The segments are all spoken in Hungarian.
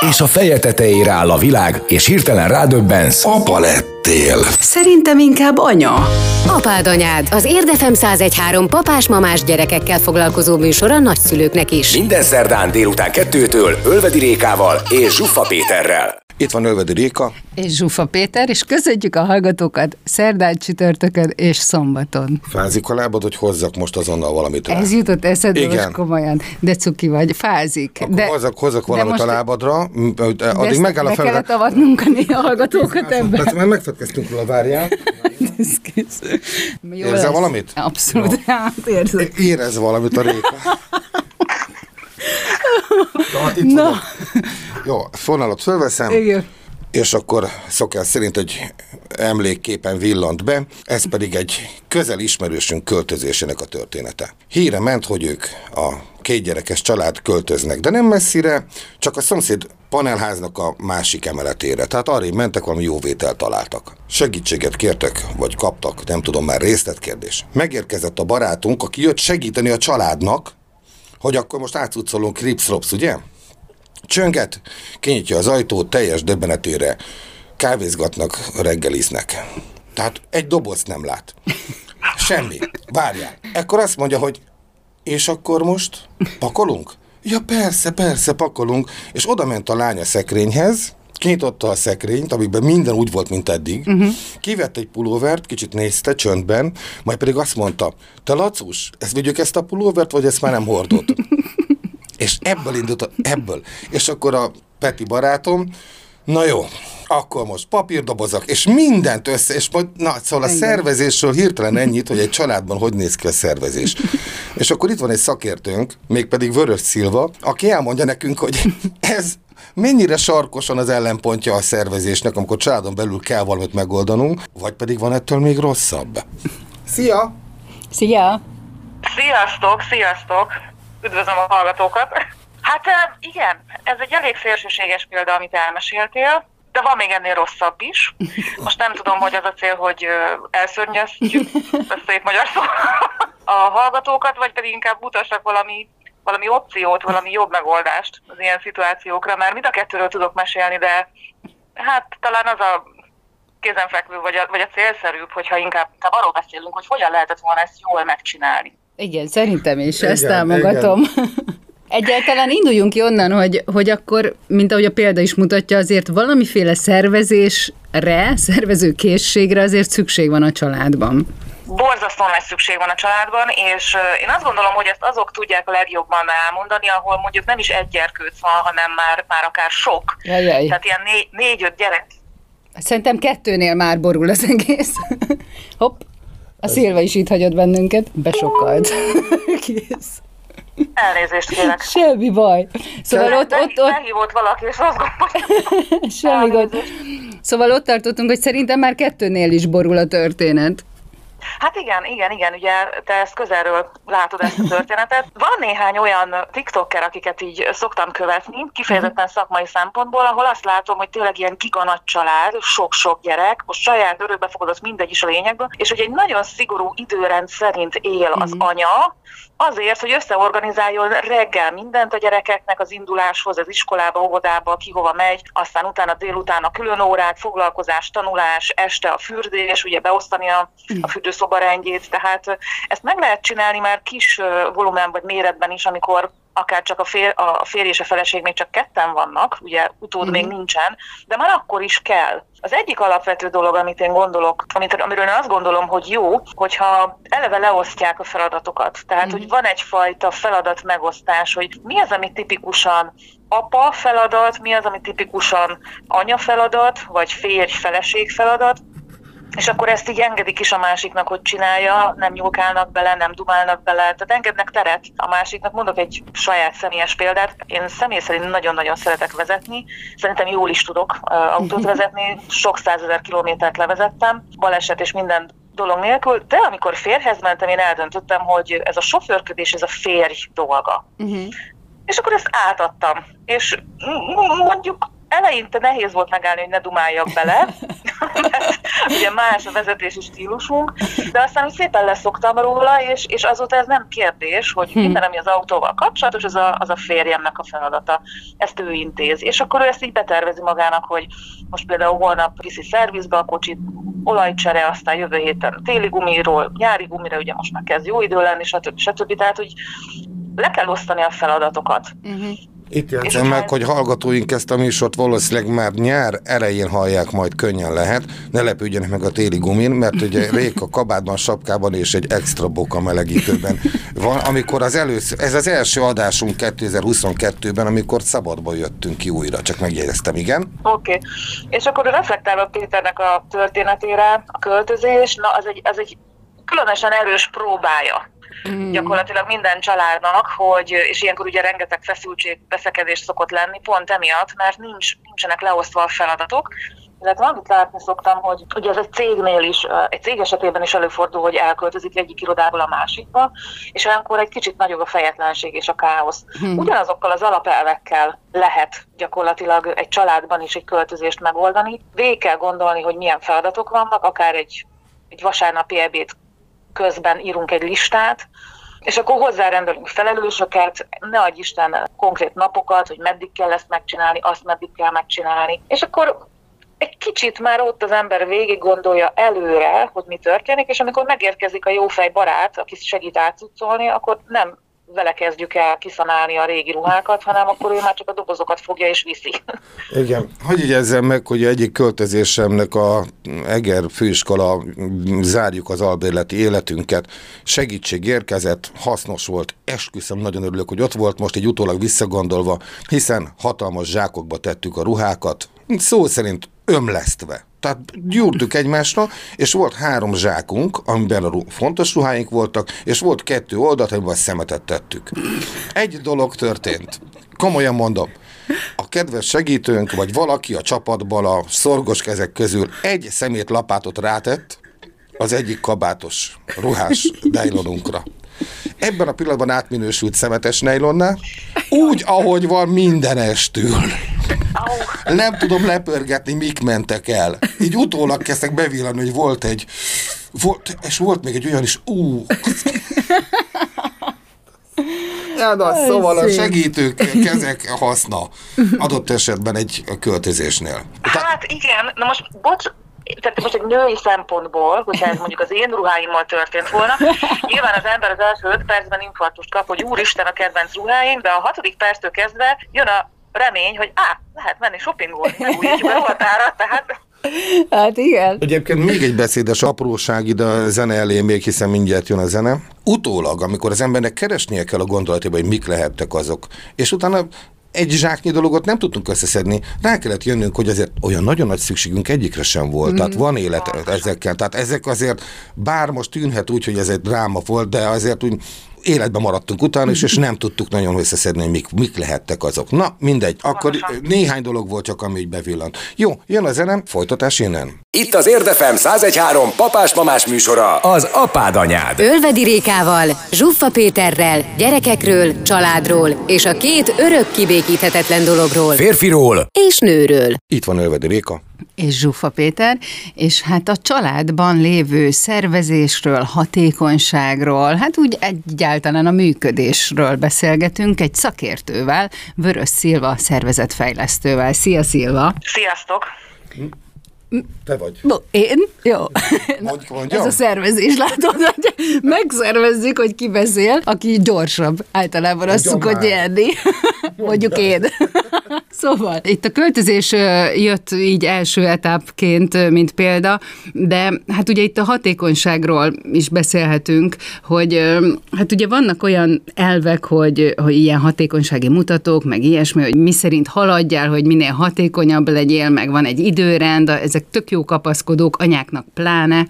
És a feje tetejére áll a világ, és hirtelen rádöbbensz. Apa lettél. Szerintem inkább anya. Apád anyád, az Érdefem 1013 papás-mamás gyerekekkel foglalkozó műsor a nagyszülőknek is. Minden szerdán délután kettőtől Ölvedi Rékával és Zsuffa Péterrel. Itt van Ölvedi Réka. És Zsufa Péter, és köszöntjük a hallgatókat szerdán, csütörtökön és szombaton. Fázik a lábad, hogy hozzak most azonnal valamit rá. Ez jutott eszedbe Igen. most komolyan, de cuki vagy, fázik. Akkor de, hozzak, hozzak valamit most- a lábadra, de addig megáll a fel. kellett avatnunk a néha hallgatókat ebbe. Tehát már megfetkeztünk róla, várjál. Jó Érzel lesz. valamit? Abszolút, hát érzem. Érez valamit a Réka. Na, hát itt Na. Jó, fonalat fölveszem. Igen. és akkor szokás szerint egy emlékképen villant be, ez pedig egy közel ismerősünk költözésének a története. Híre ment, hogy ők a két gyerekes család költöznek, de nem messzire, csak a szomszéd panelháznak a másik emeletére. Tehát arra mentek, valami jó vételt találtak. Segítséget kértek, vagy kaptak, nem tudom már részletkérdés. Megérkezett a barátunk, aki jött segíteni a családnak, hogy akkor most átszutszolunk Kripsrops, ugye? Csönget, kinyitja az ajtót, teljes döbbenetére kávézgatnak, reggeliznek. Tehát egy dobozt nem lát. Semmi. Várjál. Ekkor azt mondja, hogy és akkor most pakolunk? Ja persze, persze, pakolunk. És oda ment a lánya szekrényhez, kinyitotta a szekrényt, amiben minden úgy volt, mint eddig, uh-huh. kivett egy pulóvert, kicsit nézte csöndben, majd pedig azt mondta, te Lacus, ezt vigyük ezt a pulóvert, vagy ezt már nem hordod? És ebből indult, ebből. És akkor a Peti barátom, na jó, akkor most papírdobozok, és mindent össze, és majd, na, szóval a szervezésről hirtelen ennyit, hogy egy családban hogy néz ki a szervezés. És akkor itt van egy szakértőnk, mégpedig Vörös Szilva, aki elmondja nekünk, hogy ez mennyire sarkosan az ellenpontja a szervezésnek, amikor családon belül kell valamit megoldanunk, vagy pedig van ettől még rosszabb. Szia! Szia! Sziasztok, sziasztok! Üdvözlöm a hallgatókat! Hát igen, ez egy elég szélsőséges példa, amit elmeséltél, de van még ennél rosszabb is. Most nem tudom, hogy az a cél, hogy elszörnyeztjük, ez szép magyar szó, a hallgatókat, vagy pedig inkább mutassak valami, valami opciót, valami jobb megoldást az ilyen szituációkra, mert mind a kettőről tudok mesélni, de hát talán az a kézenfekvő, vagy a, vagy a célszerűbb, hogyha inkább, inkább arról beszélünk, hogy hogyan lehetett volna ezt jól megcsinálni. Igen, szerintem is, Igen, ezt támogatom. Egyáltalán induljunk ki onnan, hogy, hogy akkor, mint ahogy a példa is mutatja, azért valamiféle szervezésre, szervezőkészségre azért szükség van a családban. borzasztóan nagy szükség van a családban, és én azt gondolom, hogy ezt azok tudják a legjobban elmondani, ahol mondjuk nem is egy gyerkőc van, hanem már, már akár sok. Jajjaj. Tehát ilyen né- négy-öt gyerek. Szerintem kettőnél már borul az egész. Hopp, a Szilva is itt hagyott bennünket, besokkalt. Kész. Elnézést kérek. Semmi baj. Szóval ott, Be- ott, ott, Behívott valaki, és azt gondolom, semmi gond. Szóval ott tartottunk, hogy szerintem már kettőnél is borul a történet. Hát igen, igen, igen, ugye te ezt közelről látod ezt a történetet. Van néhány olyan TikToker, akiket így szoktam követni, kifejezetten szakmai szempontból, ahol azt látom, hogy tényleg ilyen giganat család, sok-sok gyerek, most saját örökbefogadott mindegy is a lényegben, és hogy egy nagyon szigorú időrend szerint él az anya, azért, hogy összeorganizáljon reggel mindent a gyerekeknek az induláshoz, az iskolába, óvodába, ki hova megy, aztán utána délután a külön órák, foglalkozás, tanulás, este a fürdés, ugye beosztani a, a fürdőszoba rendjét, tehát ezt meg lehet csinálni már kis volumen vagy méretben is, amikor akár csak a, fér, a férj és a feleség még csak ketten vannak, ugye utód még nincsen, de már akkor is kell. Az egyik alapvető dolog, amit én gondolok, amit, amiről én azt gondolom, hogy jó, hogyha eleve leosztják a feladatokat. Tehát, hogy van egyfajta feladat megosztás, hogy mi az, ami tipikusan apa feladat, mi az, ami tipikusan anya feladat, vagy férj feleség feladat, és akkor ezt így engedik is a másiknak, hogy csinálja, nem nyúlkálnak bele, nem dumálnak bele, tehát engednek teret a másiknak. Mondok egy saját személyes példát. Én személy szerint nagyon-nagyon szeretek vezetni. Szerintem jól is tudok autót vezetni. Sok százezer kilométert levezettem, baleset és minden dolog nélkül, de amikor férhez mentem, én eldöntöttem, hogy ez a sofőrködés, ez a férj dolga. Uh-huh. És akkor ezt átadtam. És mondjuk eleinte nehéz volt megállni, hogy ne dumáljak bele, mert ugye más a vezetési stílusunk, de aztán úgy szépen leszoktam róla, és, és azóta ez nem kérdés, hogy hm. minden, ami az autóval kapcsolatos, az a, az a férjemnek a feladata. Ezt ő intéz. És akkor ő ezt így betervezi magának, hogy most például holnap viszi szervizbe a kocsit, olajcsere, aztán jövő héten téli gumiról, nyári gumira, ugye most már kezd jó idő lenni, stb. stb. Tehát, hogy le kell osztani a feladatokat. Uh-huh. Itt jelentem meg, hogy hallgatóink ezt a műsort valószínűleg már nyár elején hallják, majd könnyen lehet. Ne lepődjenek meg a téli gumin, mert ugye a kabátban, sapkában és egy extra boka melegítőben van, amikor az először, ez az első adásunk 2022-ben, amikor szabadba jöttünk ki újra, csak megjegyeztem, igen. Oké, okay. és akkor reflektálva Péternek a történetére, a költözés, na az egy, az egy különösen erős próbája mm. gyakorlatilag minden családnak, hogy, és ilyenkor ugye rengeteg feszültség, beszekedés szokott lenni, pont emiatt, mert nincs, nincsenek leosztva a feladatok, illetve amit látni szoktam, hogy ugye ez egy cégnél is, egy cég esetében is előfordul, hogy elköltözik egyik irodából a másikba, és olyankor egy kicsit nagyobb a fejetlenség és a káosz. Hmm. Ugyanazokkal az alapelvekkel lehet gyakorlatilag egy családban is egy költözést megoldani. Végig kell gondolni, hogy milyen feladatok vannak, akár egy, egy vasárnapi ebéd közben írunk egy listát, és akkor hozzárendelünk felelősöket, ne adj Isten konkrét napokat, hogy meddig kell ezt megcsinálni, azt meddig kell megcsinálni. És akkor egy kicsit már ott az ember végig gondolja előre, hogy mi történik, és amikor megérkezik a jófej barát, aki segít átcucolni, akkor nem vele kezdjük el kiszanálni a régi ruhákat, hanem akkor ő már csak a dobozokat fogja és viszi. Igen, hogy igyezzem meg, hogy egyik költözésemnek a Eger főiskola zárjuk az albérleti életünket, segítség érkezett, hasznos volt, esküszöm, nagyon örülök, hogy ott volt most egy utólag visszagondolva, hiszen hatalmas zsákokba tettük a ruhákat, szó szerint ömlesztve. Tehát gyúrtuk egymásra, és volt három zsákunk, amiben a fontos ruháink voltak, és volt kettő oldalt, amiben a szemetet tettük. Egy dolog történt. Komolyan mondom. A kedves segítőnk, vagy valaki a csapatban a szorgos kezek közül egy szemét lapátot rátett az egyik kabátos ruhás dejlonunkra. Ebben a pillanatban átminősült szemetes nejlonnál, úgy, ahogy van minden estül. Nem tudom lepörgetni, mik mentek el. Így utólag kezdtek bevillani, hogy volt egy, volt, és volt még egy olyan is, ú, Ja, na, szóval a segítők kezek haszna adott esetben egy költözésnél. Hát igen, na most bocs, tehát most egy női szempontból, hogyha ez mondjuk az én ruháimmal történt volna, nyilván az ember az első öt percben infarktust kap, hogy úristen a kedvenc ruháim, de a hatodik perctől kezdve jön a remény, hogy á, lehet menni shoppingolni, megújítjuk a határa, tehát Hát igen. Egyébként még egy beszédes apróság ide a zene elé, még hiszen mindjárt jön a zene. Utólag, amikor az embernek keresnie kell a gondolatében, hogy mik lehettek azok, és utána egy zsáknyi dologot nem tudtunk összeszedni. Rá kellett jönnünk, hogy azért olyan nagyon nagy szükségünk egyikre sem volt. Mm. Tehát van élet ezekkel. Tehát ezek azért, bár most tűnhet úgy, hogy ez egy dráma volt, de azért úgy életben maradtunk utána is, és nem tudtuk nagyon összeszedni, hogy mik, mik lehettek azok. Na, mindegy. Akkor néhány dolog volt csak, ami így bevillant. Jó, jön a zenem, folytatás innen. Itt az Érdefem 1013 papás-mamás műsora, az apád anyád. Ölvedi Rékával, Zsuffa Péterrel, gyerekekről, családról és a két örök kibékíthetetlen dologról. Férfiról és nőről. Itt van Ölvedi Réka és Zsufa Péter, és hát a családban lévő szervezésről, hatékonyságról, hát úgy egyáltalán a működésről beszélgetünk egy szakértővel, Vörös Szilva szervezetfejlesztővel. Szia Szilva! Sziasztok! Te vagy. No, én? Jó. Mondj, Ez a szervezés, látod, hogy megszervezzük, hogy ki beszél, aki gyorsabb. Általában azt szokott nyerni. Mondjuk én. Szóval, itt a költözés jött így első etapként, mint példa, de hát ugye itt a hatékonyságról is beszélhetünk, hogy hát ugye vannak olyan elvek, hogy, hogy ilyen hatékonysági mutatók, meg ilyesmi, hogy mi szerint haladjál, hogy minél hatékonyabb legyél, meg van egy időrend, ezek tök jó kapaszkodók, anyáknak pláne,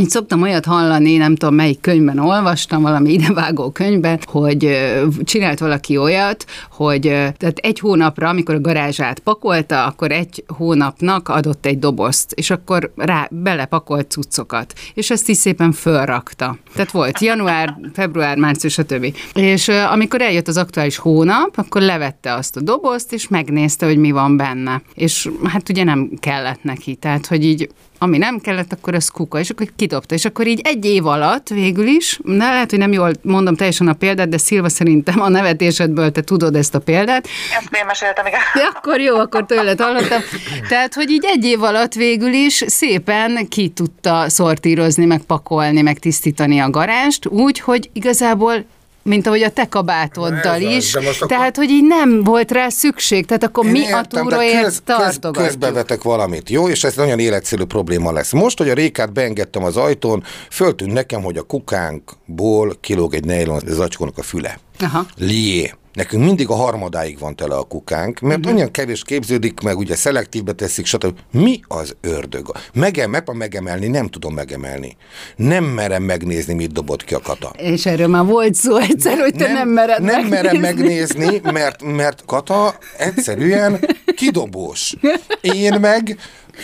Így szoktam olyat hallani, nem tudom melyik könyvben olvastam, valami idevágó könyvben, hogy csinált valaki olyat, hogy tehát egy hónapra, amikor a garázsát pakolta, akkor egy hónapnak adott egy dobozt, és akkor rá belepakolt cuccokat, és ezt is szépen fölrakta. Tehát volt január, február, március, stb. És amikor eljött az aktuális hónap, akkor levette azt a dobozt, és megnézte, hogy mi van benne. És hát ugye nem kellett neki, tehát hogy így ami nem kellett, akkor az kuka, és akkor kidobta. És akkor így egy év alatt végül is, de lehet, hogy nem jól mondom teljesen a példát, de Szilva szerintem a nevetésedből te tudod ezt a példát. Ezt én meséltem, igen. De akkor jó, akkor tőled hallottam. Tehát, hogy így egy év alatt végül is szépen ki tudta szortírozni, meg pakolni, meg tisztítani a garást, úgy, hogy igazából mint ahogy a te kabátoddal Ez is. akkor- Tehát, hogy így nem volt rá szükség. Tehát akkor Én mi értem, a túróért köz- köz- tartogatjuk. Közbevetek valamit, jó? És ez nagyon életszerű probléma lesz. Most, hogy a rékát beengedtem az ajtón, föltűnt nekem, hogy a kukánkból kilóg egy nejlon zacskónak a füle. Aha. Lié. Nekünk mindig a harmadáig van tele a kukánk, mert uh-huh. olyan kevés képződik meg, ugye szelektívbe teszik, stb. Mi az ördög? Megem, meg megemelni, nem tudom megemelni. Nem merem megnézni, mit dobott ki a kata. És erről már volt szó egyszer, hogy te nem, nem mered nem merem megnézni. megnézni, mert, mert Kata egyszerűen kidobós. Én meg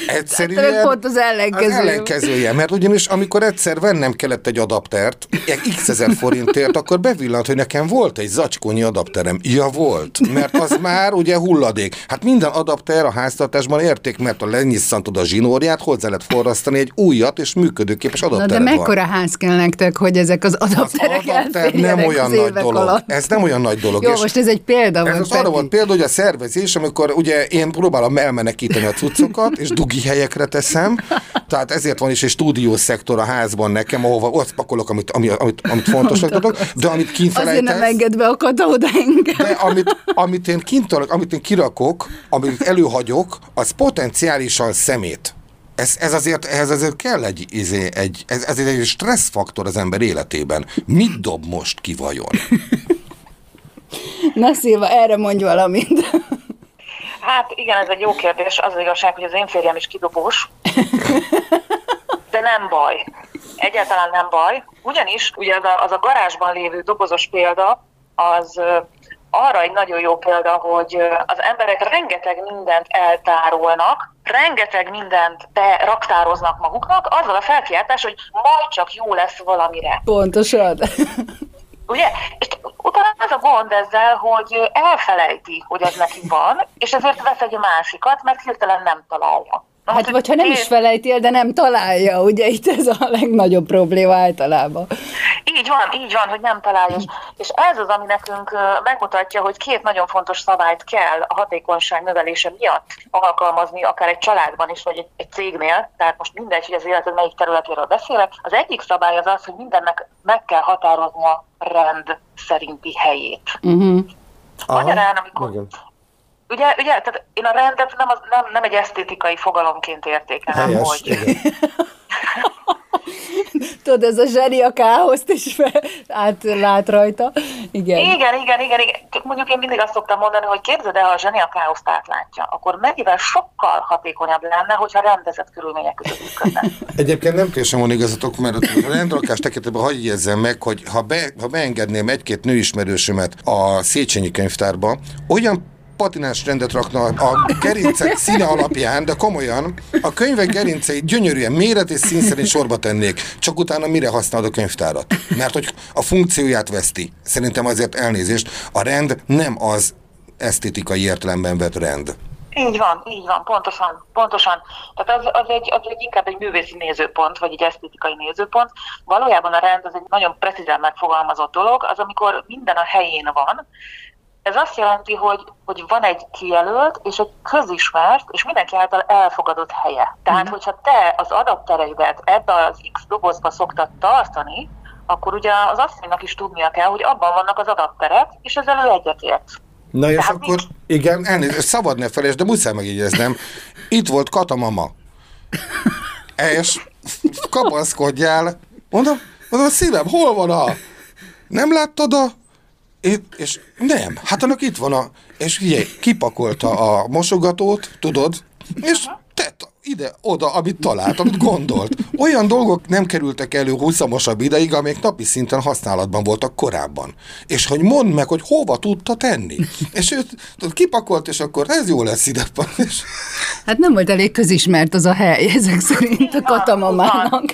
egyszerűen... Meg pont az ellenkező. Az ellenkezője, mert ugyanis amikor egyszer vennem kellett egy adaptert, x ezer forintért, akkor bevillant, hogy nekem volt egy zacskónyi adapterem. Ja, volt, mert az már ugye hulladék. Hát minden adapter a háztartásban érték, mert a lenyisszantod a zsinórját, hozzá lehet forrasztani egy újat és működőképes Na adaptered de van. mekkora ház kell nektek, hogy ezek az Az adapterek adapter nem olyan az nagy dolog. alatt? Ez nem olyan nagy dolog. Jó, és- most ez egy példa ez volt. most arra volt példa, hogy a szervezés, amikor ugye én próbálom elmenekíteni a cuccokat, és dugi helyekre teszem, tehát ezért van is egy stúdiós szektor a házban nekem, ahova ott pakolok, amit, ami, amit, amit fontosnak tudok, de amit kint Azért nem enged be a kata oda engem. de amit, amit én kint, amit én kirakok, amit előhagyok, az potenciálisan szemét. Ez, ez azért, ehhez azért kell egy, izé, egy ez, ez egy stresszfaktor az ember életében. Mit dob most ki vajon? Na Szilva, erre mondj valamit. Hát igen, ez egy jó kérdés. Az az igazság, hogy az én férjem is kidobós. De nem baj. Egyáltalán nem baj. Ugyanis ugye az a, az a garázsban lévő dobozos példa, az arra egy nagyon jó példa, hogy az emberek rengeteg mindent eltárolnak, rengeteg mindent beraktároznak maguknak, azzal a felkiáltás, hogy majd csak jó lesz valamire. Pontosan. Ugye? És utána az a gond ezzel, hogy elfelejti, hogy az neki van, és ezért vesz egy másikat, mert hirtelen nem találja. Hát vagy ha nem is felejti el, de nem találja, ugye itt ez a legnagyobb probléma általában. Így van, így van, hogy nem találja. És- ez az, ami nekünk megmutatja, hogy két nagyon fontos szabályt kell a hatékonyság növelése miatt alkalmazni, akár egy családban is, vagy egy, egy cégnél. Tehát most mindegy, hogy az életed melyik területéről beszélek. Az egyik szabály az az, hogy mindennek meg kell határozni a rend szerinti helyét. Uh-huh. Magyarán, amikor igen. Ugye, ugye, tehát én a rendet nem, az, nem, nem egy esztétikai fogalomként értékelem, Helyes, hogy igen. Tudod, ez a zseni a káoszt is fel, átlát rajta. Igen. igen, igen, igen, igen. Mondjuk én mindig azt szoktam mondani, hogy képzeld el, ha a zseni a káoszt átlátja, akkor mennyivel sokkal hatékonyabb lenne, hogyha rendezett körülmények között működne. Egyébként nem teljesen van igazatok, mert a rendrakás tekintetben hagyj jegyezzem meg, hogy ha, be, ha beengedném egy-két nőismerősömet a Széchenyi könyvtárba, olyan patinás rendet rakna a gerincek színe alapján, de komolyan, a könyvek gerincei gyönyörűen méret és szín szerint sorba tennék, csak utána mire használod a könyvtárat? Mert hogy a funkcióját veszti. Szerintem azért elnézést, a rend nem az esztétikai értelemben vett rend. Így van, így van, pontosan, pontosan. Tehát az, az, egy, az egy inkább egy művészi nézőpont, vagy egy esztétikai nézőpont. Valójában a rend az egy nagyon precízen megfogalmazott dolog, az amikor minden a helyén van. Ez azt jelenti, hogy, hogy van egy kijelölt és egy közismert, és mindenki által elfogadott helye. Tehát, hogyha te az adaptereidet ebbe az X dobozba szoktad tartani, akkor ugye az asszonynak is tudnia kell, hogy abban vannak az adapterek, és ezzel ő egyetért. Na és Tehát akkor, nincs- igen, elnézést, szabad ne felejtsd, de muszáj megjegyeznem. Itt volt Kata mama. És kapaszkodjál. Mondom, mondom, szívem, hol van a... Nem láttad a... Itt, és nem, hát annak itt van a... És figyelj, kipakolta a mosogatót, tudod, és tett, ide, oda, amit talált, amit gondolt. Olyan dolgok nem kerültek elő húszamosabb ideig, amelyek napi szinten használatban voltak korábban. És hogy mondd meg, hogy hova tudta tenni. És őt tudod, kipakolt, és akkor ez jó lesz ide. És Hát nem volt elég közismert az a hely, ezek szerint a katamamának.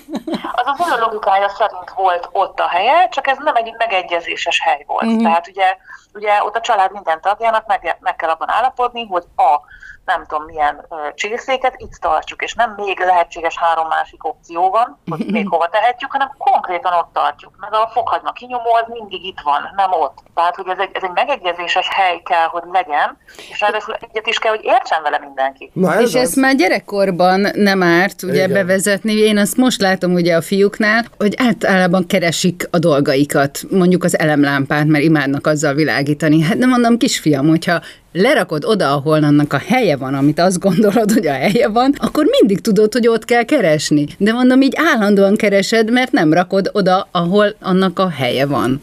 Az az ő logikája szerint volt ott a helye, csak ez nem egy megegyezéses hely volt. Mm-hmm. Tehát ugye, ugye ott a család minden tagjának meg, meg kell abban állapodni, hogy a nem tudom milyen ö, csészéket itt tartjuk, és nem még lehetséges három másik opció van, hogy még hova tehetjük, hanem konkrétan ott tartjuk. Meg a fokhagyma kinyomó az mindig itt van, nem ott. Tehát, hogy ez egy, ez egy megegyezéses hely kell, hogy legyen, és ráadásul egyet is kell, hogy értsen vele mindenki. Na És ezt már gyerekkorban nem árt ugye Igen. bevezetni. Én azt most látom ugye a fiúknál, hogy általában keresik a dolgaikat, mondjuk az elemlámpát, mert imádnak azzal világítani. Hát nem mondom, kisfiam, hogyha lerakod oda, ahol annak a helye van, amit azt gondolod, hogy a helye van, akkor mindig tudod, hogy ott kell keresni. De mondom, így állandóan keresed, mert nem rakod oda, ahol annak a helye van.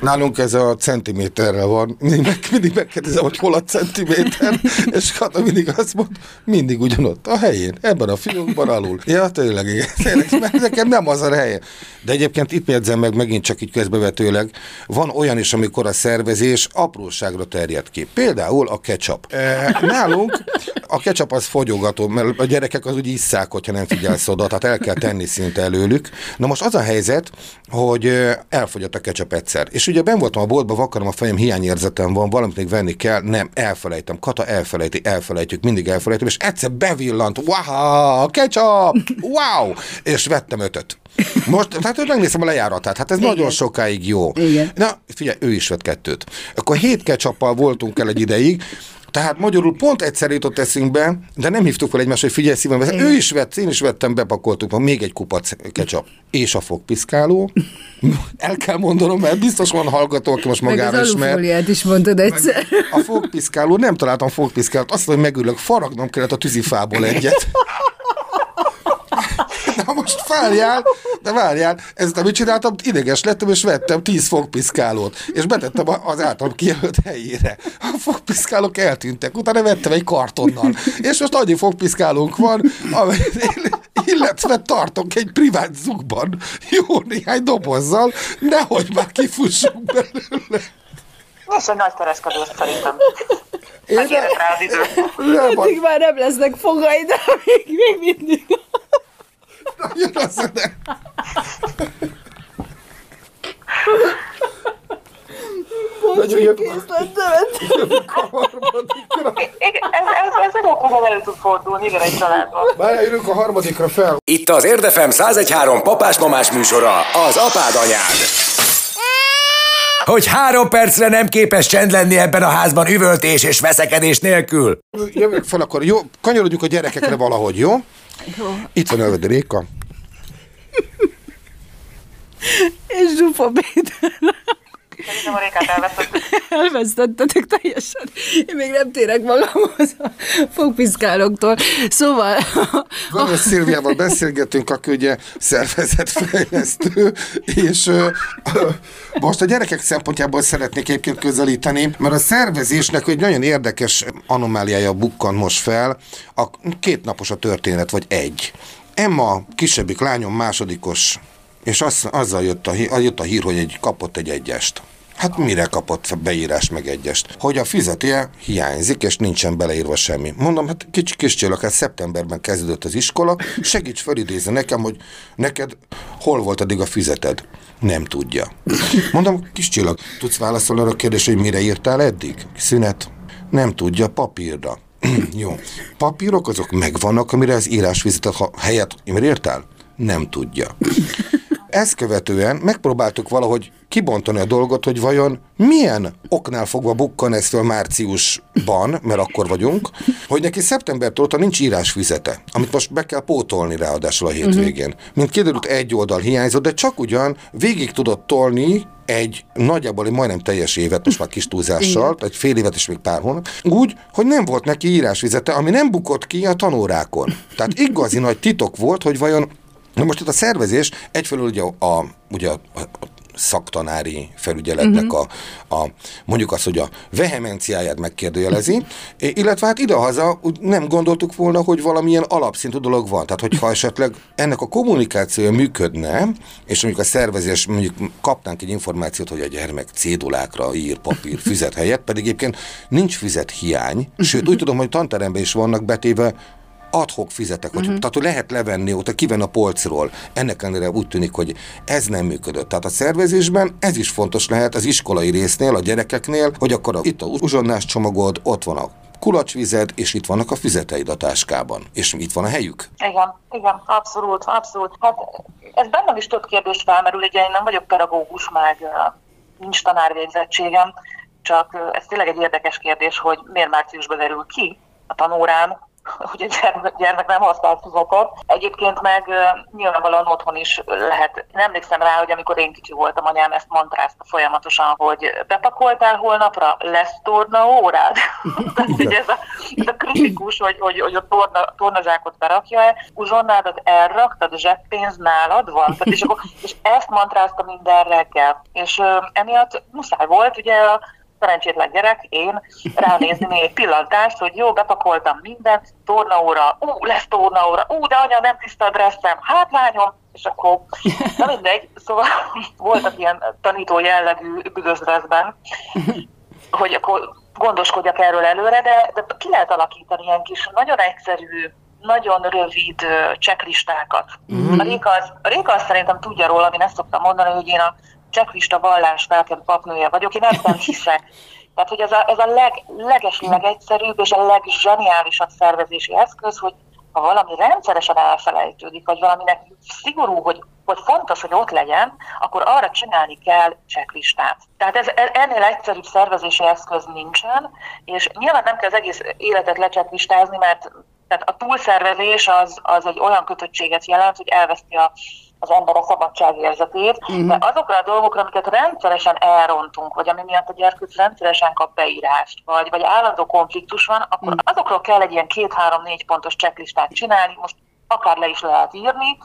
Nálunk ez a centiméterrel van. Mindig, meg, mindig megkérdezem, hogy hol a centiméter, és Kata mindig azt mond, mindig ugyanott, a helyén, ebben a fiúkban alul. Ja, tényleg, igen. Tényleg, mert nekem nem az a helye. De egyébként itt jegyzem meg megint csak így közbevetőleg, van olyan is, amikor a szervezés apróságra terjed ki. Például a ketchup. E, nálunk a ketchup az fogyogató, mert a gyerekek az úgy isszák, hogyha nem figyelsz oda, tehát el kell tenni szinte előlük. Na most az a helyzet, hogy ö, elfogyott a ketchup egyszer. És ugye ben voltam a boltban, vakarom a fejem, hiányérzetem van, valamit még venni kell, nem, elfelejtem. Kata elfelejti, elfelejtjük, mindig elfelejtem, és egyszer bevillant, wow, ketchup, wow, és vettem ötöt. Most, tehát hogy megnézem a lejáratát, hát ez Igen. nagyon sokáig jó. Igen. Na, figyelj, ő is vett kettőt. Akkor hét ketchuppal voltunk el egy ideig, tehát magyarul pont egyszer jutott eszünkbe, de nem hívtuk fel egymást, hogy figyelj szívem, ő is vett, én is vettem, bepakoltuk, van még egy kupac ketchup. És a fogpiszkáló. El kell mondanom, mert biztos van hallgató, aki most magára ismer. alufóliát is mondtad egyszer. A fogpiszkáló, nem találtam fogpiszkálót, azt mondom, hogy megülök, faragnom kellett a tűzifából egyet. Na most várjál, de várjál, ezután mit csináltam? Ideges lettem, és vettem 10 fogpiszkálót, és betettem az általam kijelölt helyére. A fogpiszkálók eltűntek, utána vettem egy kartonnal, és most annyi fogpiszkálónk van, amit illetve tartok egy privát zugban, jó néhány dobozzal, nehogy már kifussunk belőle. Ez egy nagy kereskedő szerintem. Megérett rá az idő. Nem, már nem lesznek fogai, de még, még mindig. Zene. Megyünk a harmadikra. Igen, ez, ez, ez nagyon közel elő tud fordulni, igen, egy családban. Várjál, jövünk a harmadikra fel. Itt az Érdefem 1013 papás-mamás műsora, az apád anyád. Hogy három percre nem képes csend lenni ebben a házban üvöltés és veszekedés nélkül. Jövök fel, akkor jó, kanyarodjunk a gyerekekre valahogy, jó? Itt van Ölvedi Réka. És Zsufa Péter. Szerintem a rékát elvesztettük. Elvesztettetek teljesen. Én még nem térek magamhoz a fogpiszkálóktól. Szóval... Van Szilviával beszélgetünk, aki ugye szervezetfejlesztő, és ö, ö, most a gyerekek szempontjából szeretnék egyébként közelíteni, mert a szervezésnek egy nagyon érdekes anomáliája bukkan most fel. A két napos a történet, vagy egy. Emma, kisebbik lányom, másodikos, és az, azzal jött a, hí- jött a hír, hogy egy, kapott egy egyest. Hát mire kapott beírás meg egyest? Hogy a fizetője hiányzik, és nincsen beleírva semmi. Mondom, hát kicsi kis csillag, hát szeptemberben kezdődött az iskola, segíts felidézni nekem, hogy neked hol volt addig a fizeted? Nem tudja. Mondom, kis csillag, tudsz válaszolni arra a kérdésre, hogy mire írtál eddig? Szünet? Nem tudja, papírra. Jó. Papírok azok megvannak, amire az írás fizetett ha helyet, mire írtál? Nem tudja. Ezt követően megpróbáltuk valahogy kibontani a dolgot, hogy vajon milyen oknál fogva bukkan ez föl márciusban, mert akkor vagyunk, hogy neki szeptembertől óta nincs írásfizete, amit most be kell pótolni ráadásul a hétvégén. Mint kiderült, egy oldal hiányzott, de csak ugyan végig tudott tolni egy nagyjából egy majdnem teljes évet, most már kis túlzással, egy fél évet és még pár hónap, úgy, hogy nem volt neki írásvizete, ami nem bukott ki a tanórákon. Tehát igazi nagy titok volt, hogy vajon Na most itt a szervezés egyfelől ugye a, ugye a, a szaktanári felügyeletnek a, a mondjuk azt, hogy a vehemenciáját megkérdőjelezi, illetve hát idehaza nem gondoltuk volna, hogy valamilyen alapszintű dolog van. Tehát, hogyha esetleg ennek a kommunikációja működne, és mondjuk a szervezés, mondjuk kapnánk egy információt, hogy a gyermek cédulákra ír papír füzet helyett, pedig egyébként nincs füzet hiány, sőt úgy tudom, hogy tanteremben is vannak betéve adhok fizetek, hogy, uh-huh. tehát hogy lehet levenni ott, kiven a polcról. Ennek ellenére úgy tűnik, hogy ez nem működött. Tehát a szervezésben ez is fontos lehet az iskolai résznél, a gyerekeknél, hogy akkor a, itt a uzsonnás csomagod, ott van a kulacsvized, és itt vannak a fizeteid a táskában. És itt van a helyük. Igen, igen, abszolút, abszolút. Hát ez bennem is több kérdés felmerül, ugye én nem vagyok pedagógus, meg nincs tanárvégzettségem, csak ez tényleg egy érdekes kérdés, hogy miért márciusban derül ki a tanórán, hogy a gyermek, gyermek nem használt füzetet. Egyébként meg nyilvánvalóan otthon is lehet. Én emlékszem rá, hogy amikor én kicsi voltam, anyám ezt mantrázta folyamatosan, hogy bepakoltál holnapra, lesz torna órád. ez, a, ez a kritikus, hogy, hogy, hogy a torna, tornazsákot berakja-e, uzsonnádat elraktad, a zseppénz nálad van. Tehát, és, akkor, és ezt mantrázta minden reggel. És uh, emiatt muszáj volt ugye a szerencsétlen gyerek, én ránézni egy pillantást, hogy jó, bepakoltam mindent, tornaóra, ú, lesz tornaóra, ú, de anya, nem tiszta a dresszem, hát lányom, és akkor, na mindegy, szóval voltak ilyen tanító jellegű üdvözleszben, hogy akkor gondoskodjak erről előre, de, de ki lehet alakítani ilyen kis, nagyon egyszerű, nagyon rövid checklistákat. Mm-hmm. A Réka, az, a Réka azt szerintem tudja róla, én ezt szoktam mondani, hogy én a cseklista vallás lelkem papnője vagyok, én ebben hiszek. Tehát, hogy ez a, ez a leg, leges, legegyszerűbb és a legzseniálisabb szervezési eszköz, hogy ha valami rendszeresen elfelejtődik, vagy valaminek szigorú, hogy, hogy fontos, hogy ott legyen, akkor arra csinálni kell checklistát. Tehát ez, ennél egyszerűbb szervezési eszköz nincsen, és nyilván nem kell az egész életet lecseklistázni, mert tehát a túlszervezés az, az egy olyan kötöttséget jelent, hogy elveszti a az ember a szabadságérzetét, uh-huh. de azokra a dolgokra, amiket rendszeresen elrontunk, vagy ami miatt a gyerkőc rendszeresen kap beírást, vagy, vagy állandó konfliktus van, akkor uh-huh. azokról kell egy ilyen két-három-négy pontos checklistát csinálni, most akár le is lehet írni,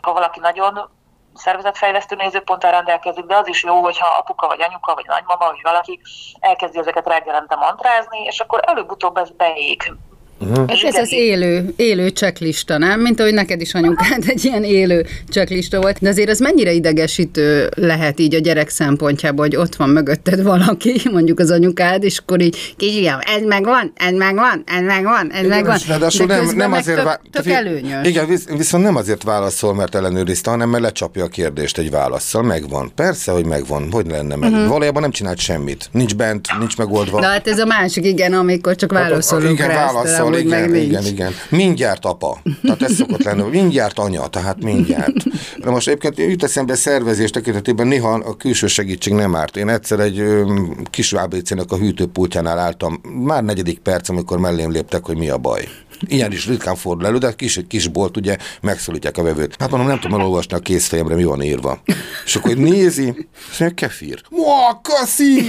ha valaki nagyon szervezetfejlesztő nézőponttal rendelkezik, de az is jó, hogyha apuka, vagy anyuka, vagy nagymama, vagy valaki elkezdi ezeket reggelente mantrázni, és akkor előbb-utóbb ez beég. Uh-huh. Hát ez az élő, élő checklista, nem? Mint ahogy neked is anyukád egy ilyen élő checklista volt. De azért az mennyire idegesítő lehet így a gyerek szempontjából, hogy ott van mögötted valaki, mondjuk az anyukád, és akkor így kisfiam, ez megvan, ez megvan, ez megvan, ez megvan. Ráadásul nem, nem azért tök, tök előnyös. Igen, viszont nem azért válaszol, mert ellenőrizte, hanem mert lecsapja a kérdést egy válaszsal. Megvan. Persze, hogy megvan. Hogy lenne meg? Uh-huh. Valójában nem csinált semmit. Nincs bent, nincs megoldva. Na hát ez a másik, igen, amikor csak válaszolunk hát, igen, rá hogy igen, meg nincs. Igen, igen. Mindjárt apa. Tehát ez szokott lenni, mindjárt anya, tehát mindjárt. De most egyébként jut eszembe szervezés tekintetében néha a külső segítség nem árt. Én egyszer egy kis ABC-nek a hűtőpultjánál álltam, már negyedik perc, amikor mellém léptek, hogy mi a baj. Ilyen is ritkán fordul elő, de kis, kis bolt ugye megszólítják a vevőt. Hát mondom, nem tudom elolvasni a kézfejemre, mi van írva. És akkor nézi, és mondja, kefir. Mua, kaszi!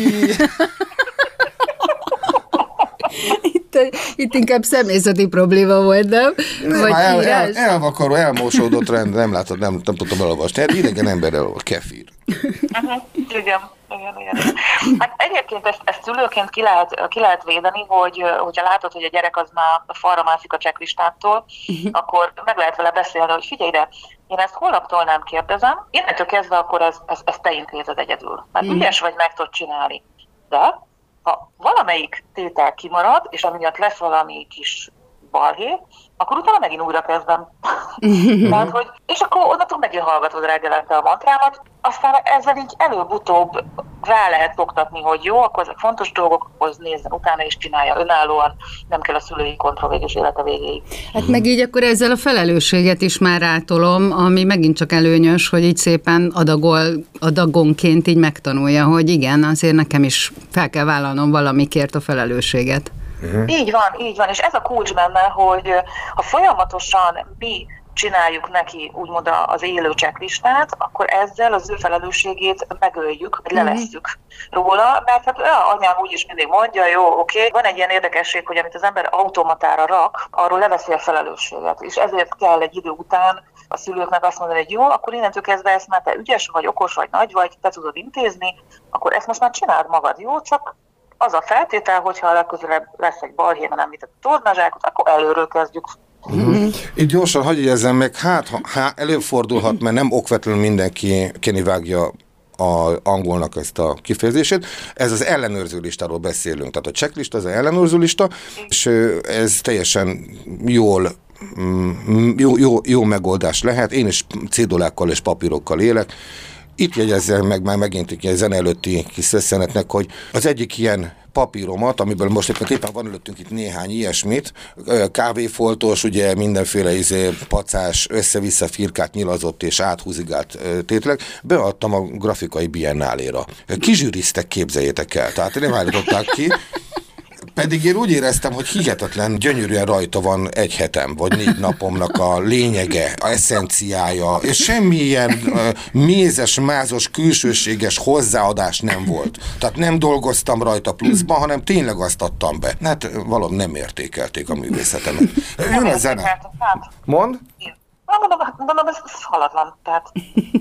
itt, itt inkább személyzeti probléma volt, nem? nem Vagy el, el, elvakaró, elmosódott rend, nem látod, nem, nem tudtam elolvasni. Hát idegen ember elolvas, kefir. Uh-huh. Igen. Igen, igen. Hát egyébként ezt, ezt szülőként ki lehet, ki lehet védeni, hogy hogyha látod, hogy a gyerek az már falra mászik a cseklistától, uh-huh. akkor meg lehet vele beszélni, hogy figyelj ide, én ezt holnaptól nem kérdezem, innentől kezdve akkor ez, ez, ez te intézed egyedül. Mert uh-huh. ügyes vagy, meg tudod csinálni. De ha valamelyik tétel kimarad, és amiatt lesz valami kis balhé, akkor utána megint újra kezdem. Tehát, hogy, és akkor onnantól megint hallgatod reggelente a mantrámat, aztán ezzel így előbb-utóbb rá lehet oktatni, hogy jó, akkor ezek fontos dolgok, az nézzen utána is csinálja önállóan, nem kell a szülői kontroll végés élete végéig. Hát meg így akkor ezzel a felelősséget is már rátolom, ami megint csak előnyös, hogy így szépen adagol, adagonként így megtanulja, hogy igen, azért nekem is fel kell vállalnom valamikért a felelősséget. Uh-huh. Így van, így van, és ez a kulcs benne, hogy ha folyamatosan mi csináljuk neki úgymond az élő checklistát, akkor ezzel az ő felelősségét megöljük, vagy levesszük róla, mert hát ja, anyám úgyis mindig mondja, jó, oké, okay. van egy ilyen érdekesség, hogy amit az ember automatára rak, arról leveszi a felelősséget, és ezért kell egy idő után a szülőknek azt mondani, hogy jó, akkor innentől kezdve ezt már te ügyes vagy, okos vagy, nagy vagy, te tudod intézni, akkor ezt most már csináld magad, jó? Csak az a feltétel, hogyha a legközelebb lesz egy balhé, nem a tornazsákot, akkor előről kezdjük Mm-hmm. Itt gyorsan hagyj jegyezzem meg, hát ha, ha előfordulhat, mert nem okvetlenül mindenki vágja a angolnak ezt a kifejezését. Ez az ellenőrző listáról beszélünk. Tehát a checklist az az ellenőrző lista, és ez teljesen jól mm, jó, jó, jó megoldás lehet. Én is cédulákkal és papírokkal élek. Itt jegyezzem meg már megint egy zene előtti kis szeszenetnek, hogy az egyik ilyen papíromat, amiből most éppen, éppen van előttünk itt néhány ilyesmit, kávéfoltos, ugye mindenféle izé, pacás, össze-vissza firkát nyilazott és áthúzigált tételek, beadtam a grafikai biennáléra. Kizsűriztek, képzeljétek el. Tehát nem állították ki, pedig én úgy éreztem, hogy hihetetlen gyönyörűen rajta van egy hetem, vagy négy napomnak a lényege, a eszenciája, és semmilyen uh, mézes, mázos, külsőséges hozzáadás nem volt. Tehát nem dolgoztam rajta pluszban, hanem tényleg azt adtam be. Hát valami nem értékelték a művészetemet. Jön a zene. Mond? Mondom, mondom, ez halatlan. Tehát,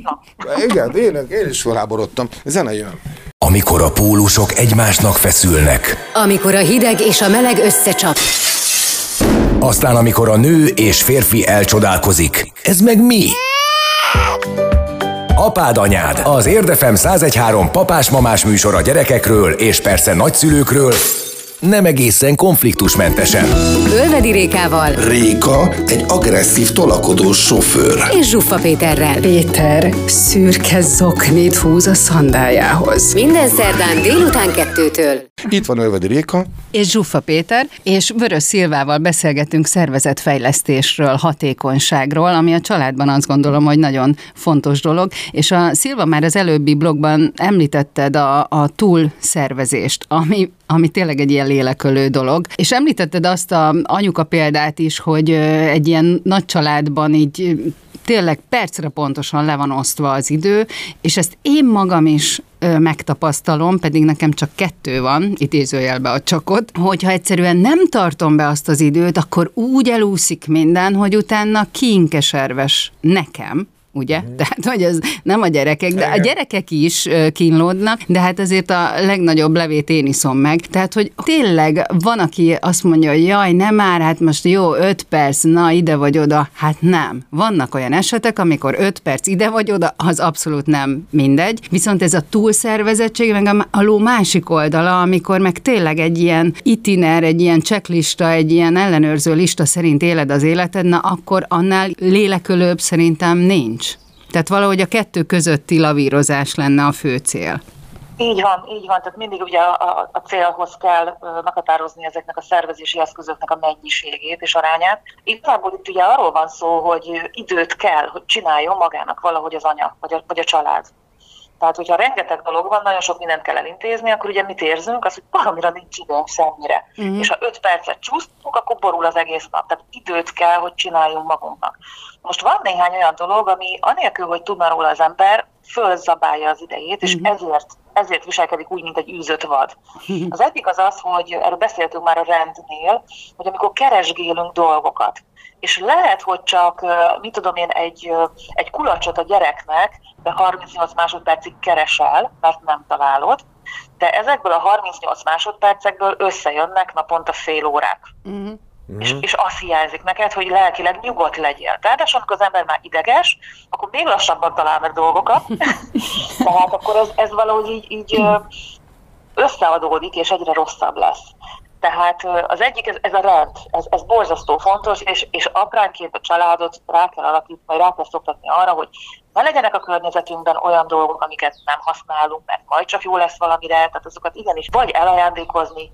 na. Igen, én, én is felháborodtam. Zene jön. Amikor a pólusok egymásnak feszülnek. Amikor a hideg és a meleg összecsap. Aztán amikor a nő és férfi elcsodálkozik. Ez meg mi? Apád anyád, az Érdefem 1013 papás-mamás műsor a gyerekekről és persze nagyszülőkről, nem egészen konfliktusmentesen. Ölvedi Rékával. Réka egy agresszív tolakodó sofőr. És Zsuffa Péterrel. Péter szürke zoknit húz a szandájához. Minden szerdán délután kettőtől. Itt van Ölvedi Réka. És Zsuffa Péter, és Vörös Szilvával beszélgetünk szervezetfejlesztésről, hatékonyságról, ami a családban azt gondolom, hogy nagyon fontos dolog, és a Szilva már az előbbi blogban említetted a, a túlszervezést, ami ami tényleg egy ilyen lélekölő dolog. És említetted azt a anyuka példát is, hogy egy ilyen nagy családban így tényleg percre pontosan le van osztva az idő, és ezt én magam is megtapasztalom, pedig nekem csak kettő van, idézőjelbe a csakot, hogyha egyszerűen nem tartom be azt az időt, akkor úgy elúszik minden, hogy utána kínkeserves nekem, ugye? Mm. Tehát, hogy ez nem a gyerekek, de a gyerekek is kínlódnak, de hát azért a legnagyobb levét én iszom meg. Tehát, hogy tényleg van, aki azt mondja, hogy jaj, nem már, hát most jó, öt perc, na ide vagy oda. Hát nem. Vannak olyan esetek, amikor öt perc ide vagy oda, az abszolút nem mindegy. Viszont ez a túlszervezettség, meg a ló másik oldala, amikor meg tényleg egy ilyen itiner, egy ilyen checklista, egy ilyen ellenőrző lista szerint éled az életed, na akkor annál lélekölőbb szerintem nincs. Tehát valahogy a kettő közötti lavírozás lenne a fő cél. Így van, így van. Tehát mindig ugye a, a, célhoz kell meghatározni ezeknek a szervezési eszközöknek a mennyiségét és arányát. Igazából itt ugye arról van szó, hogy időt kell, hogy csináljon magának valahogy az anya, vagy a, vagy a család. Tehát, hogyha rengeteg dolog van, nagyon sok mindent kell elintézni, akkor ugye mit érzünk? Az, hogy valamira nincs időnk semmire. Uh-huh. És ha öt percet csúsztunk, akkor borul az egész nap. Tehát időt kell, hogy csináljunk magunknak. Most van néhány olyan dolog, ami anélkül, hogy tudna róla az ember, fölzabálja az idejét, és uh-huh. ezért, ezért viselkedik úgy, mint egy űzött vad. Az egyik az az, hogy erről beszéltünk már a rendnél, hogy amikor keresgélünk dolgokat, és lehet, hogy csak, mit tudom én, egy, egy kulacsot a gyereknek, de 38 másodpercig keresel, mert nem találod, de ezekből a 38 másodpercekből összejönnek naponta fél órák. Uh-huh. Mm. És, és azt hiányzik neked, hogy lelkileg nyugodt legyél. Ráadásul, amikor az ember már ideges, akkor még lassabban talál meg dolgokat. Tehát akkor ez, ez valahogy így, így összeadódik, és egyre rosszabb lesz. Tehát az egyik, ez, ez a rend, ez, ez borzasztó fontos, és, és apránként a családot rá kell alakítani, vagy rá kell szoktatni arra, hogy ne legyenek a környezetünkben olyan dolgok, amiket nem használunk, mert majd csak jó lesz valamire, tehát azokat igenis vagy elajándékozni,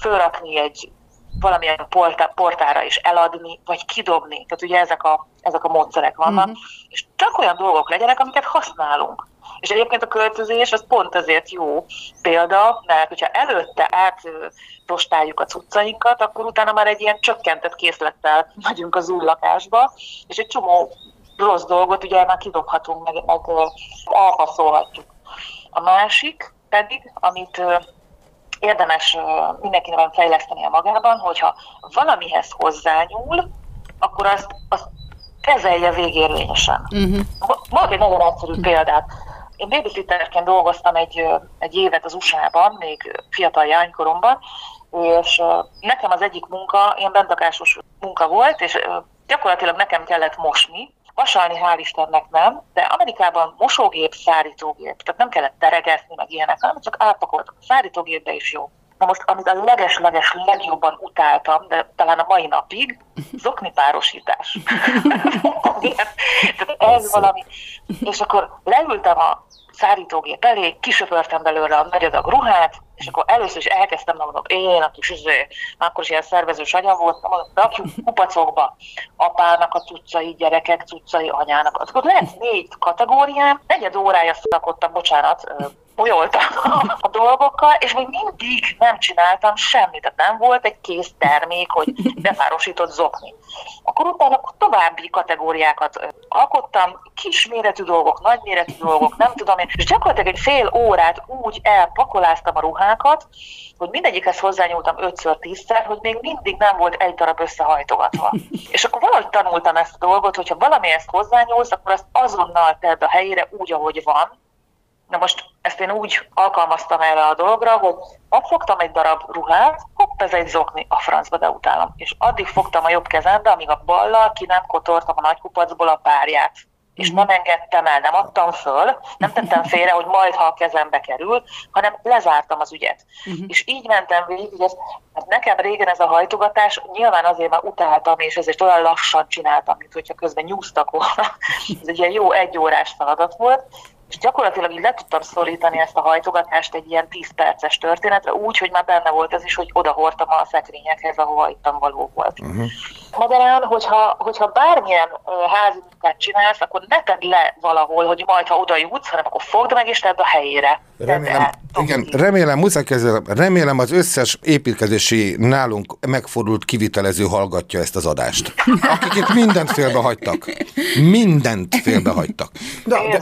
fölrakni egy valamilyen portára is eladni, vagy kidobni. Tehát ugye ezek a, ezek a módszerek vannak, mm-hmm. és csak olyan dolgok legyenek, amiket használunk. És egyébként a költözés az pont ezért jó példa, mert hogyha előtte átrostáljuk a cuccainkat, akkor utána már egy ilyen csökkentett készlettel megyünk az új lakásba, és egy csomó rossz dolgot ugye már kidobhatunk, meg, meg elpasszolhatjuk. A másik pedig, amit érdemes mindenkinek fejleszteni a magában, hogyha valamihez hozzányúl, akkor azt, azt kezelje végérvényesen. Uh-huh. egy nagyon egyszerű példát. Én babysitterként dolgoztam egy, egy évet az USA-ban, még fiatal jánykoromban, és nekem az egyik munka, ilyen bentakásos munka volt, és gyakorlatilag nekem kellett mosni, Vasalni hál' Istennek nem, de Amerikában mosógép, szárítógép, tehát nem kellett teregetni, meg ilyenek, hanem csak átpakoltak. A szárítógépbe is jó. Na most, amit a leges-leges legjobban utáltam, de talán a mai napig, zokni párosítás. Tehát ez valami. És akkor leültem a szárítógép elé, kisöpörtem belőle a nagy adag ruhát, és akkor először is elkezdtem, mondom, én a kis üző, akkor is ilyen szervezős anyag volt, mondom, rakjuk kupacokba apának a cuccai, gyerekek cuccai, anyának. Akkor lehet négy kategóriám, negyed órája szakottam, bocsánat, bolyoltam a dolgokkal, és még mindig nem csináltam semmit. Tehát nem volt egy kész termék, hogy bepárosított zokni. Akkor utána további kategóriákat alkottam, kisméretű dolgok, nagyméretű dolgok, nem tudom én, és gyakorlatilag egy fél órát úgy elpakoláztam a ruhákat, hogy mindegyikhez hozzányúltam ötször, tízszer, hogy még mindig nem volt egy darab összehajtogatva. És akkor valahogy tanultam ezt a dolgot, hogyha valami ezt hozzányúlsz, akkor azt azonnal tedd a helyére úgy, ahogy van, Na most ezt én úgy alkalmaztam erre a dologra, hogy megfogtam egy darab ruhát, hopp, ez egy zokni, a francba, de utálom. És addig fogtam a jobb kezembe, amíg a ballal ki nem kotortam a nagykupacból a párját. És nem engedtem el, nem adtam föl, nem tettem félre, hogy majd, ha a kezembe kerül, hanem lezártam az ügyet. Uh-huh. És így mentem végig, hogy ez, hát nekem régen ez a hajtogatás, nyilván azért már utáltam, és ezért olyan lassan csináltam, mint hogyha közben nyúztak volna. ez egy ilyen jó egy órás feladat volt, és gyakorlatilag így le tudtam szorítani ezt a hajtogatást egy ilyen 10 perces történetre, úgy, hogy már benne volt ez is, hogy odahortam a szekrényekhez, ahova ittam való volt. Uh-huh. Magyarán, hogyha, hogyha bármilyen házi munkát csinálsz, akkor ne tedd le valahol, hogy majd, ha oda jutsz, hanem akkor fogd meg és tedd a helyére. Remélem, igen, remélem, muszáj remélem az összes építkezési nálunk megfordult kivitelező hallgatja ezt az adást. Akik itt mindent félbehagytak. Mindent félbehagytak. De, de,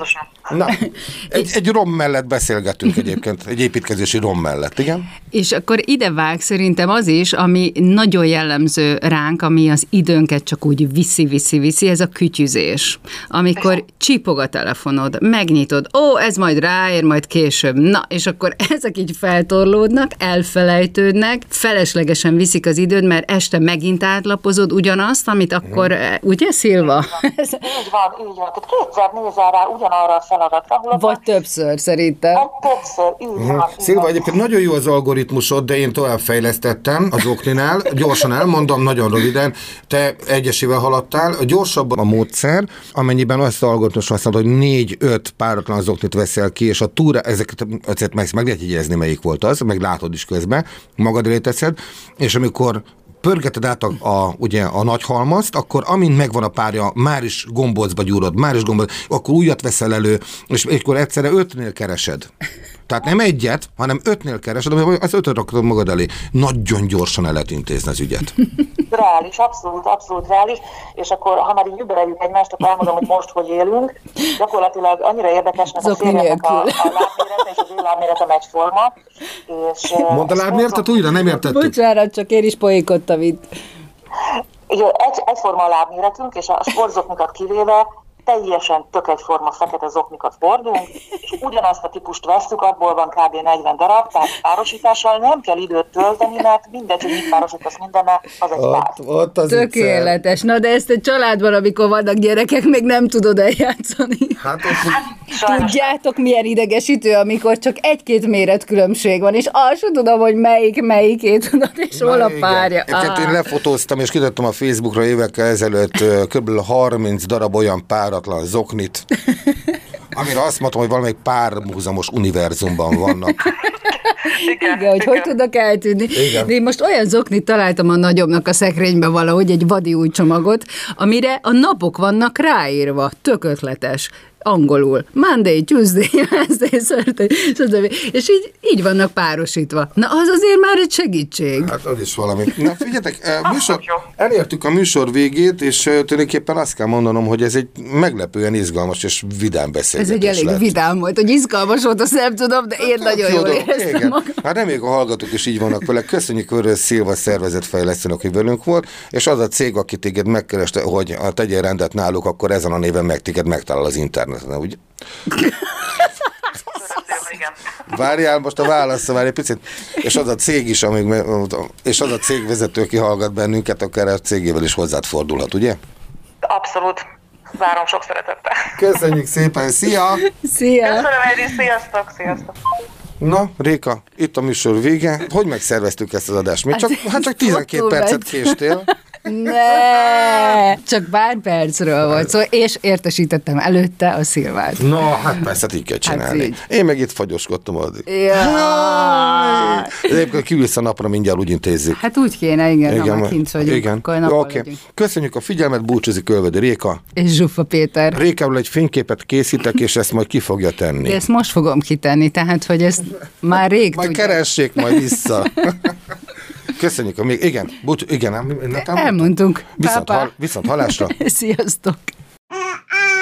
na, egy, egy rom mellett beszélgetünk egyébként, egy építkezési rom mellett, igen? És akkor ide vág szerintem az is, ami nagyon jellemző ránk, ami az időnket csak úgy viszi-viszi-viszi, ez a kütyüzés. Amikor csipog a telefonod, megnyitod, ó, ez majd ráér, majd később. Na, és akkor ezek így feltorlódnak, elfelejtődnek, feleslegesen viszik az időd, mert este megint átlapozod ugyanazt, amit akkor, hmm. ugye Szilva? Így van, így van. Tehát kétszer nézel rá ugyanarra a feladatra. Vagy többször szerintem. Vagy többször, így van. Szilva, egyébként nagyon jó az algoritmusod, de én tovább fejlesztettem az okninál. Gyorsan elmondom, nagyon röviden. Te egyesével haladtál. Gyorsabban a módszer, amennyiben azt az algoritmus használod, hogy négy-öt páratlan zoknit veszel ki, és a túra, ezeket, ezeket meg, meg lehet jegyezni, melyik volt az, meg látod is közben, magad elé teszed, és amikor pörgeted át a, a, ugye, a nagy halmazt, akkor amint megvan a párja, már is gombócba gyúrod, már is gombóc, akkor újat veszel elő, és akkor egyszerre ötnél keresed. Tehát nem egyet, hanem ötnél keresed, az ötöt rakod magad elé. Nagyon gyorsan el lehet intézni az ügyet. Reális, abszolút, abszolút reális, és akkor, ha már így übereljük egymást, akkor elmondom, hogy most hogy élünk. Gyakorlatilag annyira érdekes, mert a férjemnek a, a lábmérete és az ő lábméretem egyforma. És, Mondd a lábméretet újra, nem értettük. Bocsánat, csak én is poékodtam itt. Ugye egy, egyforma a lábméretünk, és a sportzoknikat kivéve teljesen tök egyforma fekete zoknikat hordunk, és ugyanazt a típust veszük, abból van kb. 40 darab, tehát párosítással nem kell időt tölteni, mert mindegy, hogy mit párosítasz mindenne, az egy ott, ott az Tökéletes. Na de ezt a családban, amikor vannak gyerekek, még nem tudod eljátszani. Hát, hát Tudjátok, milyen idegesítő, amikor csak egy-két méret különbség van, és azt sem tudom, hogy melyik melyikét tudod, és hol a párja. Ah. Én lefotóztam, és kitettem a Facebookra évekkel ezelőtt kb. 30 darab olyan pár páratlan zoknit, amire azt mondtam, hogy valamelyik párhuzamos univerzumban vannak. Igen, igen, hogy hogy tudnak eltűnni. Igen. De én most olyan zoknit találtam a nagyobbnak a szekrényben valahogy, egy vadi új csomagot, amire a napok vannak ráírva. Tök ötletes angolul. Monday, Tuesday, Wednesday, Thursday, stb. És így, így vannak párosítva. Na, az azért már egy segítség. Hát az is valami. Na figyeljetek, eh, műsor, jó. elértük a műsor végét, és eh, tulajdonképpen azt kell mondanom, hogy ez egy meglepően izgalmas és vidám Ez beszélgetés egy elég lett. vidám volt, hogy izgalmas volt, azt nem tudom, de én nagyon Jó jól dolog, éreztem igen. magam. Hát reméljük a hallgatók is így vannak vele. Köszönjük Örös Szilva szervezetfejlesztőnek, hogy velünk volt, és az a cég, aki téged megkereste, hogy a tegyél rendet náluk, akkor ezen a néven meg téged megtalál az interneten, ugye? Várjál, most a válaszra várj egy picit. És az a cég is, amíg, és az a cégvezető, aki hallgat bennünket, akár a cégével is hozzád fordulhat, ugye? Abszolút. Várom sok szeretettel. Köszönjük szépen, szia! Szia! Köszönöm, Edi, sziasztok, sziasztok. Na, Réka, itt a műsor vége. Hogy megszerveztük ezt az adást? Még csak, hát csak 12 rosszul percet késtél. Ne! Csak pár percről volt szó, és értesítettem előtte a Szilvát. Na, hát persze, így kell csinálni. így. Én meg itt fagyoskodtam addig. Ja. Egyébként kiülsz a napra, mindjárt úgy intézzük. Hát úgy kéne, igen, igen ha kint vagyunk, igen. akkor Oké. legyünk. Köszönjük a figyelmet, búcsúzik Ölvedi Réka. És Zsuffa Péter. Rékáról egy fényképet készítek, és ezt majd ki fogja tenni. De ezt most fogom kitenni, tehát, hogy ezt már rég Majd tudja. keressék majd vissza. Köszönjük a még. Igen, búcsú, igen, nem, Elmondtunk. Viszont, hal, viszont halásra. Sziasztok!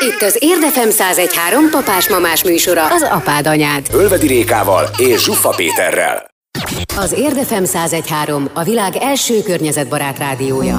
Itt az Érdefem 1013 papás-mamás műsora, az apád anyád. Ölvedi Rékával és Zsuffa Péterrel. Az Érdefem 1013 a világ első környezetbarát rádiója.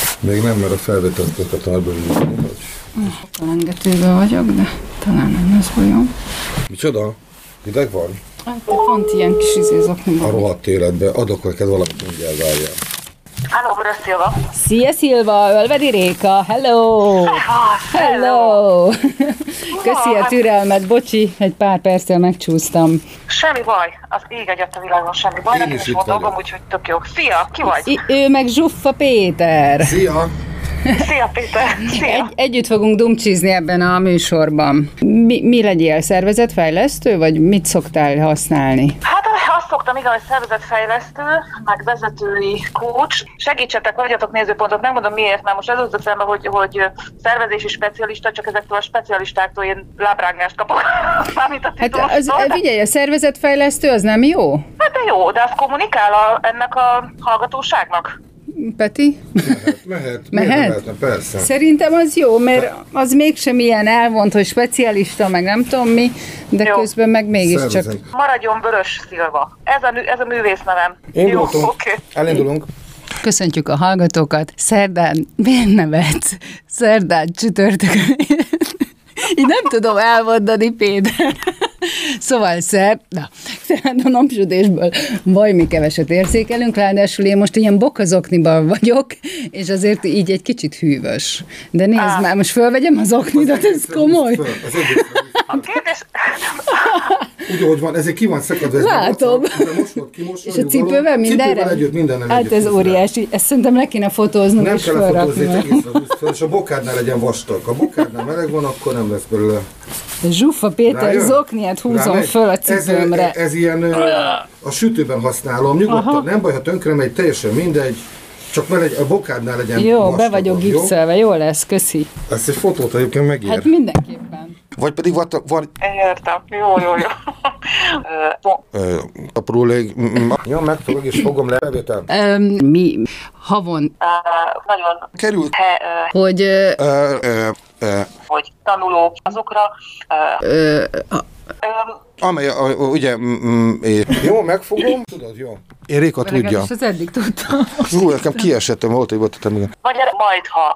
Még nem, mert a felvételt a nagyból Lengetőben vagyok, de talán nem lesz bajom. Micsoda? Hideg van? Hát, pont ilyen kis izézok. A rohadt életbe. Adok neked valamit, mindjárt várjál. Halló, Vörös Szilva. Szia Szilva, Ölvedi Réka, hello! Hello! Köszi a türelmet, bocsi, egy pár perccel megcsúsztam. Semmi baj, az ég egyet a világon, semmi baj. Nekem is volt dolgom, úgyhogy tök jó. Szia, ki vagy? I- ő meg Zsuffa Péter. Szia! Szia, Péter. Szia. Egy, együtt fogunk dumcsizni ebben a műsorban. Mi, mi legyél, szervezetfejlesztő, vagy mit szoktál használni? Hát szoktam, igen, hogy szervezetfejlesztő, meg vezetői coach. Segítsetek, adjatok nézőpontot, nem mondom miért, mert most ez az eszembe, hogy, hogy szervezési specialista, csak ezektől a specialistáktól én lábrángást kapok. Mármint a Hát az, figyelj, a szervezetfejlesztő az nem jó? Hát de jó, de az kommunikál a, ennek a hallgatóságnak. Peti? Mehet, Mehet? Mehetne, persze. Szerintem az jó, mert az mégsem ilyen elvont, hogy specialista, meg nem tudom mi, de Jó. közben meg mégiscsak... Maradjon Vörös Szilva. Ez a, ez a művész nevem. Jó, Indultunk. oké. Elindulunk. Köszöntjük a hallgatókat. Szerdán, miért nevetsz? Szerdán, csütörtökön. Így nem tudom elmondani, Péter. Szóval szer, na, tehát a napsütésből valami keveset érzékelünk, ráadásul én most ilyen bokazokniban vagyok, és azért így egy kicsit hűvös. De nézd Á. már, most fölvegyem az oknidat, ez komoly. A kérdés... úgy, ahogy van, ezért ki van szakadva. ez Látom. kimosva. És a cipővel mindenre? Cipővel együtt, mindennel Hát ez óriási. Ezt szerintem le kéne fotóznunk Nem és kell föl, és a bokádnál legyen vastag. Ha bokádnál meleg van, akkor nem lesz belőle. Zsuffa Péter Rájön? zokniát húzom Rámegy? föl a cipőmre. ez, ez ilyen a sütőben használom. Nyugodtan, nem baj, ha tönkre megy, teljesen mindegy. Csak ne legy, a bokádnál legyen Jó, be vastagabb, vagyok jó? gipszelve, jó lesz, köszi. Ezt egy fotót egyébként megér. Hát mindenképpen. Vagy pedig van, van Értem. Jó, jó, jó. Apró lég... Jó, megfogok és fogom le. Mi havon, nagyon ö, hogy hogy tanuló azokra. Amely, a, a, ugye... Jó, megfogom. Tudod, jó. Én Réka tudja. az eddig tudtam. Jó, nekem kiesettem, volt, hogy volt, igen. majd, ha